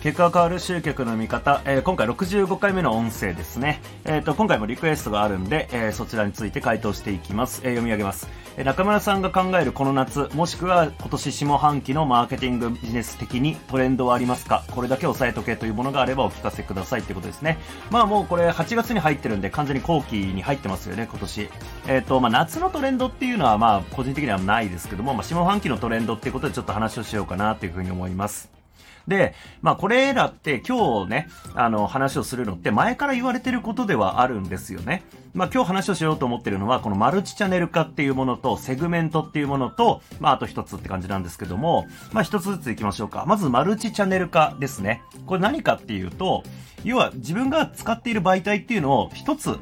結果が変わる集客の見方、えー、今回65回目の音声ですね。えっ、ー、と、今回もリクエストがあるんで、えー、そちらについて回答していきます。え読み上げます。え中村さんが考えるこの夏、もしくは今年下半期のマーケティングビジネス的にトレンドはありますか？これだけ押さえとけというものがあればお聞かせくださいってことですね。まあもうこれ8月に入ってるんで完全に後期に入ってますよね、今年。えっ、と、まあ夏のトレンドっていうのはまあ個人的にはないですけども、まあ下半期のトレンドっていうことでちょっと話をしようかなというふうに思います。で、まあこれらって今日ね、あの話をするのって前から言われてることではあるんですよね。まあ今日話をしようと思ってるのはこのマルチチャンネル化っていうものとセグメントっていうものと、まああと一つって感じなんですけども、まあ一つずつ行きましょうか。まずマルチチャンネル化ですね。これ何かっていうと、要は自分が使っている媒体っていうのを一つ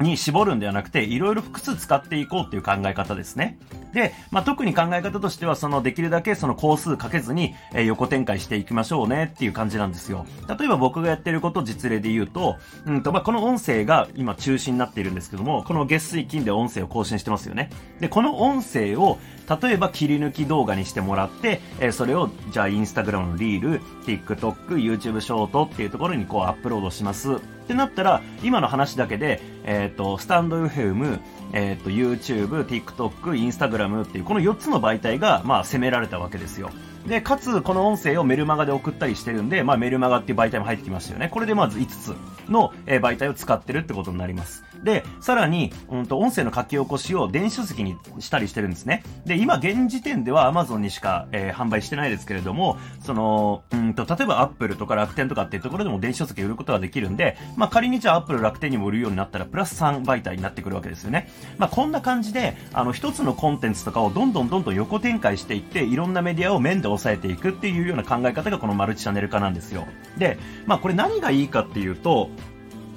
に絞るんではなくて、いろいろ複数使っていこうっていう考え方ですね。で、まあ、特に考え方としては、その、できるだけその工数かけずに、えー、横展開していきましょうねっていう感じなんですよ。例えば僕がやってること実例で言うと、うんと、まあ、この音声が今中心になっているんですけども、この月水金で音声を更新してますよね。で、この音声を、例えば切り抜き動画にしてもらって、えー、それを、じゃあインスタグラムのリール、TikTok、YouTube ショートっていうところにこうアップロードします。ってなったら、今の話だけで、えっ、ー、と、スタンド FM、えっ、ー、と、YouTube、TikTok、Instagram っていう、この4つの媒体が、まあ、攻められたわけですよ。で、かつ、この音声をメルマガで送ったりしてるんで、まあ、メルマガっていう媒体も入ってきましたよね。これでまず5つの、え、媒体を使ってるってことになります。で、さらに、うんと、音声の書き起こしを電子書籍にしたりしてるんですね。で、今、現時点では Amazon にしか、えー、販売してないですけれども、その、うんと、例えば Apple とか楽天とかっていうところでも電子書籍売ることができるんで、まあ、仮にじゃあ Apple 楽天にも売るようになったら、プラス3媒体になってくるわけですよね。まあ、こんな感じで、あの、一つのコンテンツとかをどんどんどんどん横展開していって、いろんなメディアを面で抑えていくっていうような考え方がこのマルチチャンネル化なんですよ。で、まあこれ何がいいかっていうと、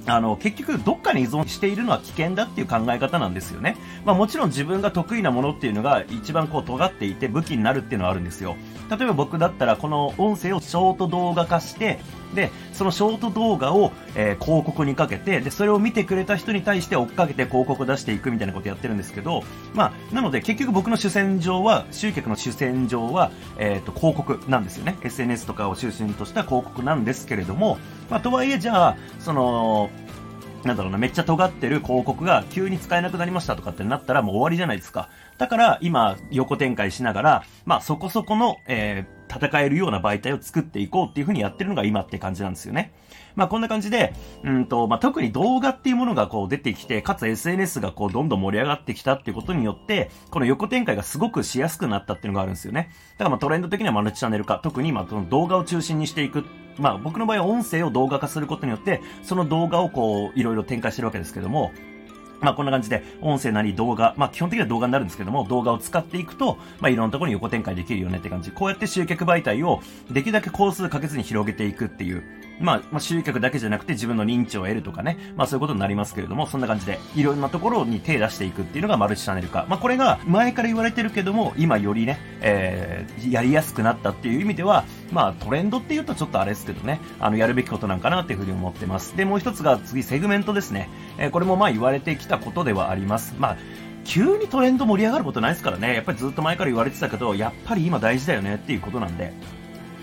あの、結局、どっかに依存しているのは危険だっていう考え方なんですよね。まあもちろん自分が得意なものっていうのが一番こう尖っていて武器になるっていうのはあるんですよ。例えば僕だったらこの音声をショート動画化して、で、そのショート動画を、えー、広告にかけて、で、それを見てくれた人に対して追っかけて広告出していくみたいなことやってるんですけど、まあ、なので結局僕の主戦場は、集客の主戦場は、えっ、ー、と、広告なんですよね。SNS とかを中心とした広告なんですけれども、まあ、とはいえじゃあ、その、なんだろうな、めっちゃ尖ってる広告が急に使えなくなりましたとかってなったらもう終わりじゃないですか。だから今横展開しながら、まあそこそこの、えー、戦えるような媒体を作っていこうっていう風にやってるのが今って感じなんですよね。まあこんな感じで、うんと、まあ特に動画っていうものがこう出てきて、かつ SNS がこうどんどん盛り上がってきたっていうことによって、この横展開がすごくしやすくなったっていうのがあるんですよね。だからまあトレンド的にはマルチチャンネル化、特に今その動画を中心にしていくまあ僕の場合は音声を動画化することによって、その動画をこう、いろいろ展開してるわけですけども、まあこんな感じで、音声なり動画、まあ基本的には動画になるんですけども、動画を使っていくと、まあいろんなところに横展開できるよねって感じ。こうやって集客媒体をできるだけ工数かけずに広げていくっていう、まあ、まあ、集客だけじゃなくて自分の認知を得るとかね、まあそういうことになりますけれども、そんな感じで、いろんなところに手出していくっていうのがマルチチャンネル化。まあこれが前から言われてるけども、今よりね、えー、やりやすくなったっていう意味では、まあトレンドっていうとちょっとあれですけどね、あの、やるべきことなんかなっていうふうに思ってます。で、もう一つが次、セグメントですね。えー、これもまあ言われてきたことではあります。まあ、急にトレンド盛り上がることないですからね。やっぱりずっと前から言われてたけど、やっぱり今大事だよねっていうことなんで。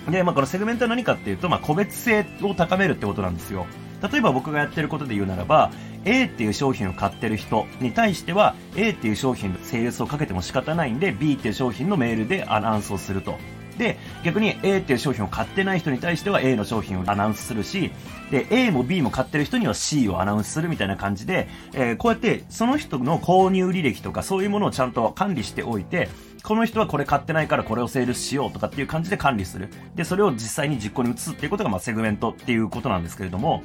で、まあ、このセグメントは何かっていうと、まあ、個別性を高めるってことなんですよ。例えば僕がやってることで言うならば、A っていう商品を買ってる人に対しては、A っていう商品のセールスをかけても仕方ないんで、B っていう商品のメールでアナウンスをすると。で、逆に A っていう商品を買ってない人に対しては A の商品をアナウンスするし、で、A も B も買ってる人には C をアナウンスするみたいな感じで、えー、こうやってその人の購入履歴とかそういうものをちゃんと管理しておいて、この人はこれ買ってないからこれをセールしようとかっていう感じで管理する。で、それを実際に実行に移すっていうことが、まあ、セグメントっていうことなんですけれども、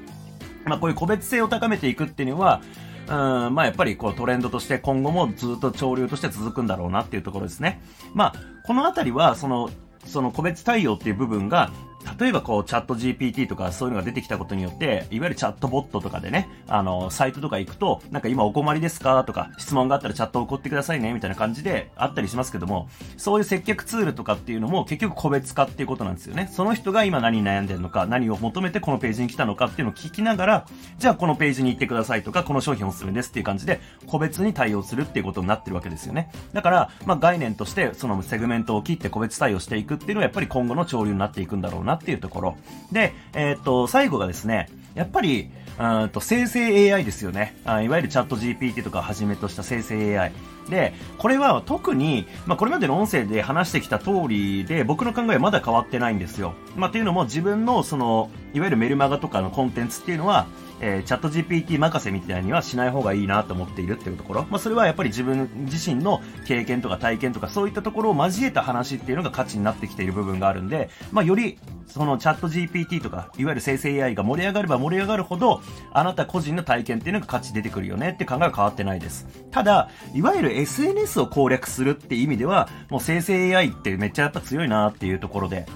まあ、こういう個別性を高めていくっていうのは、うん、まあやっぱりこうトレンドとして今後もずっと潮流として続くんだろうなっていうところですね。まあ、このあたりは、その、その個別対応っていう部分が例えばこうチャット GPT とかそういうのが出てきたことによって、いわゆるチャットボットとかでね、あの、サイトとか行くと、なんか今お困りですかとか、質問があったらチャットを送ってくださいね、みたいな感じであったりしますけども、そういう接客ツールとかっていうのも結局個別化っていうことなんですよね。その人が今何に悩んでるのか、何を求めてこのページに来たのかっていうのを聞きながら、じゃあこのページに行ってくださいとか、この商品おすすめですっていう感じで、個別に対応するっていうことになってるわけですよね。だから、まあ概念として、そのセグメントを切って個別対応していくっていうのはやっぱり今後の潮流になっていくんだろうなってっていうところ。で、えー、っと、最後がですね、やっぱり、うんと生成 AI ですよねあ。いわゆるチャット GPT とかをはじめとした生成 AI。で、これは特に、まあ、これまでの音声で話してきた通りで、僕の考えはまだ変わってないんですよ。まあ、っていうのも自分の、その、いわゆるメルマガとかのコンテンツっていうのは、えー、チャット GPT 任せみたいにはしない方がいいなと思っているっていうところ。まあ、それはやっぱり自分自身の経験とか体験とかそういったところを交えた話っていうのが価値になってきている部分があるんで、まあ、より、そのチャット GPT とか、いわゆる生成 AI が盛り上がれば盛り上がるほど、あなた個人の体験っていうのが価値出てくるよねって考えは変わってないです。ただ、いわゆる SNS を攻略するって意味では、もう生成 AI ってめっちゃやっぱ強いなっていうところで。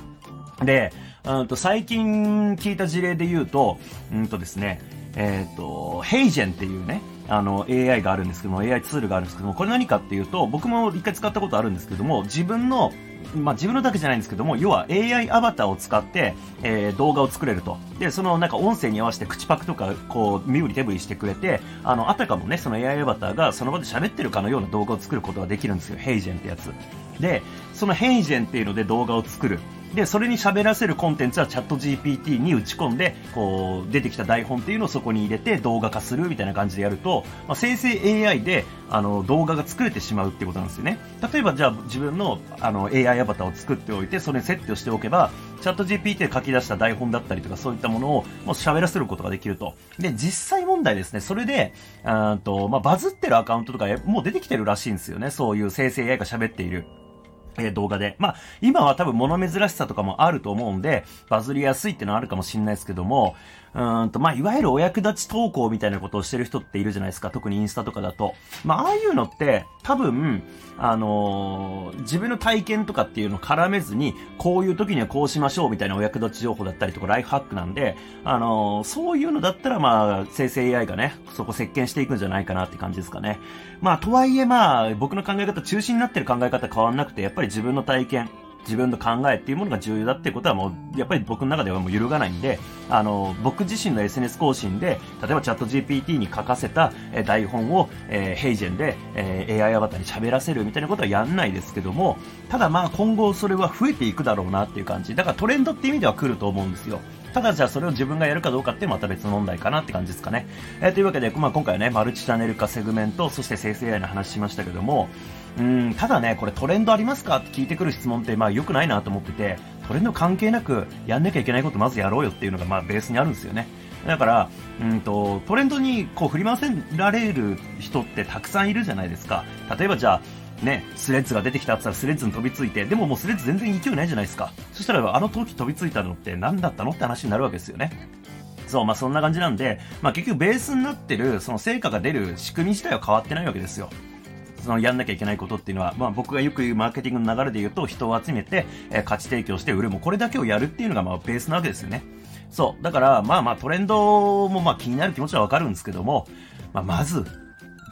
で、うんと最近聞いた事例で言うと、うんとですね、えっ、ー、と、ヘイジェンっていうね、あの、AI があるんですけども、AI ツールがあるんですけども、これ何かっていうと、僕も一回使ったことあるんですけども、自分のまあ、自分のだけじゃないんですけども、要は AI アバターを使って、えー、動画を作れると。で、そのなんか音声に合わせて口パクとか、こう、身振り手振りしてくれて、あの、あたかもね、その AI アバターがその場で喋ってるかのような動画を作ることができるんですよ。ヘイジェンってやつ。で、そのヘイジェンっていうので動画を作る。で、それに喋らせるコンテンツはチャット GPT に打ち込んで、こう、出てきた台本っていうのをそこに入れて動画化するみたいな感じでやると、まあ、生成 AI で、あの、動画が作れてしまうってことなんですよね。例えば、じゃあ自分の、あの、AI アバターを作っておいて、それに設定をしておけば、チャット GPT で書き出した台本だったりとかそういったものをもう喋らせることができると。で、実際問題ですね、それで、あと、まあ、バズってるアカウントとかもう出てきてるらしいんですよね。そういう生成 AI が喋っている。え動画で。まあ、今は多分物珍しさとかもあると思うんで、バズりやすいってのはあるかもしんないですけども、うんと、まあ、いわゆるお役立ち投稿みたいなことをしてる人っているじゃないですか。特にインスタとかだと。まあ、ああいうのって、多分、あのー、自分の体験とかっていうのを絡めずに、こういう時にはこうしましょうみたいなお役立ち情報だったりとか、ライフハックなんで、あのー、そういうのだったら、まあ、生成 AI がね、そこ席巻していくんじゃないかなって感じですかね。まあ、とはいえまあ、僕の考え方中心になってる考え方変わんなくて、やっぱり自分の体験、自分の考えっていうものが重要だっていうことはもう、やっぱり僕の中ではもう揺るがないんで、あの、僕自身の SNS 更新で、例えばチャット GPT に書かせた、え台本を、えー、ヘイジェンで、えー、AI アバターに喋らせるみたいなことはやんないですけども、ただまあ今後それは増えていくだろうなっていう感じ。だからトレンドっていう意味では来ると思うんですよ。ただじゃあそれを自分がやるかどうかってまた別の問題かなって感じですかね。えー、というわけで、まあ、今回はね、マルチチャンネル化セグメント、そして生成 AI の話しましたけども、うん、ただね、これトレンドありますかって聞いてくる質問って、まあ良くないなと思ってて、トレンド関係なくやんなきゃいけないことまずやろうよっていうのがまあベースにあるんですよね。だから、うんと、トレンドにこう振り回せられる人ってたくさんいるじゃないですか。例えばじゃあ、ね、スレッズが出てきたって言ったらスレッズに飛びついて、でももうスレッズ全然勢いないじゃないですか。そしたらあの時飛びついたのって何だったのって話になるわけですよね。そう、まあそんな感じなんで、まあ結局ベースになってる、その成果が出る仕組み自体は変わってないわけですよ。そのやんなきゃいけないことっていうのは、まあ僕がよく言うマーケティングの流れで言うと、人を集めて、えー、価値提供して売るもこれだけをやるっていうのがまあベースなわけですよね。そう。だから、まあまあトレンドもまあ気になる気持ちはわかるんですけども、まあまず、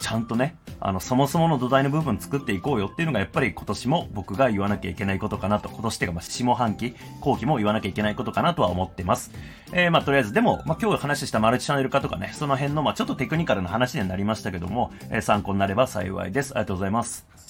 ちゃんとね、あの、そもそもの土台の部分作っていこうよっていうのがやっぱり今年も僕が言わなきゃいけないことかなと、今年ってかま下半期、後期も言わなきゃいけないことかなとは思ってます。えー、まとりあえず、でも、ま今日話したマルチチャンネル化とかね、その辺のまちょっとテクニカルな話になりましたけども、えー、参考になれば幸いです。ありがとうございます。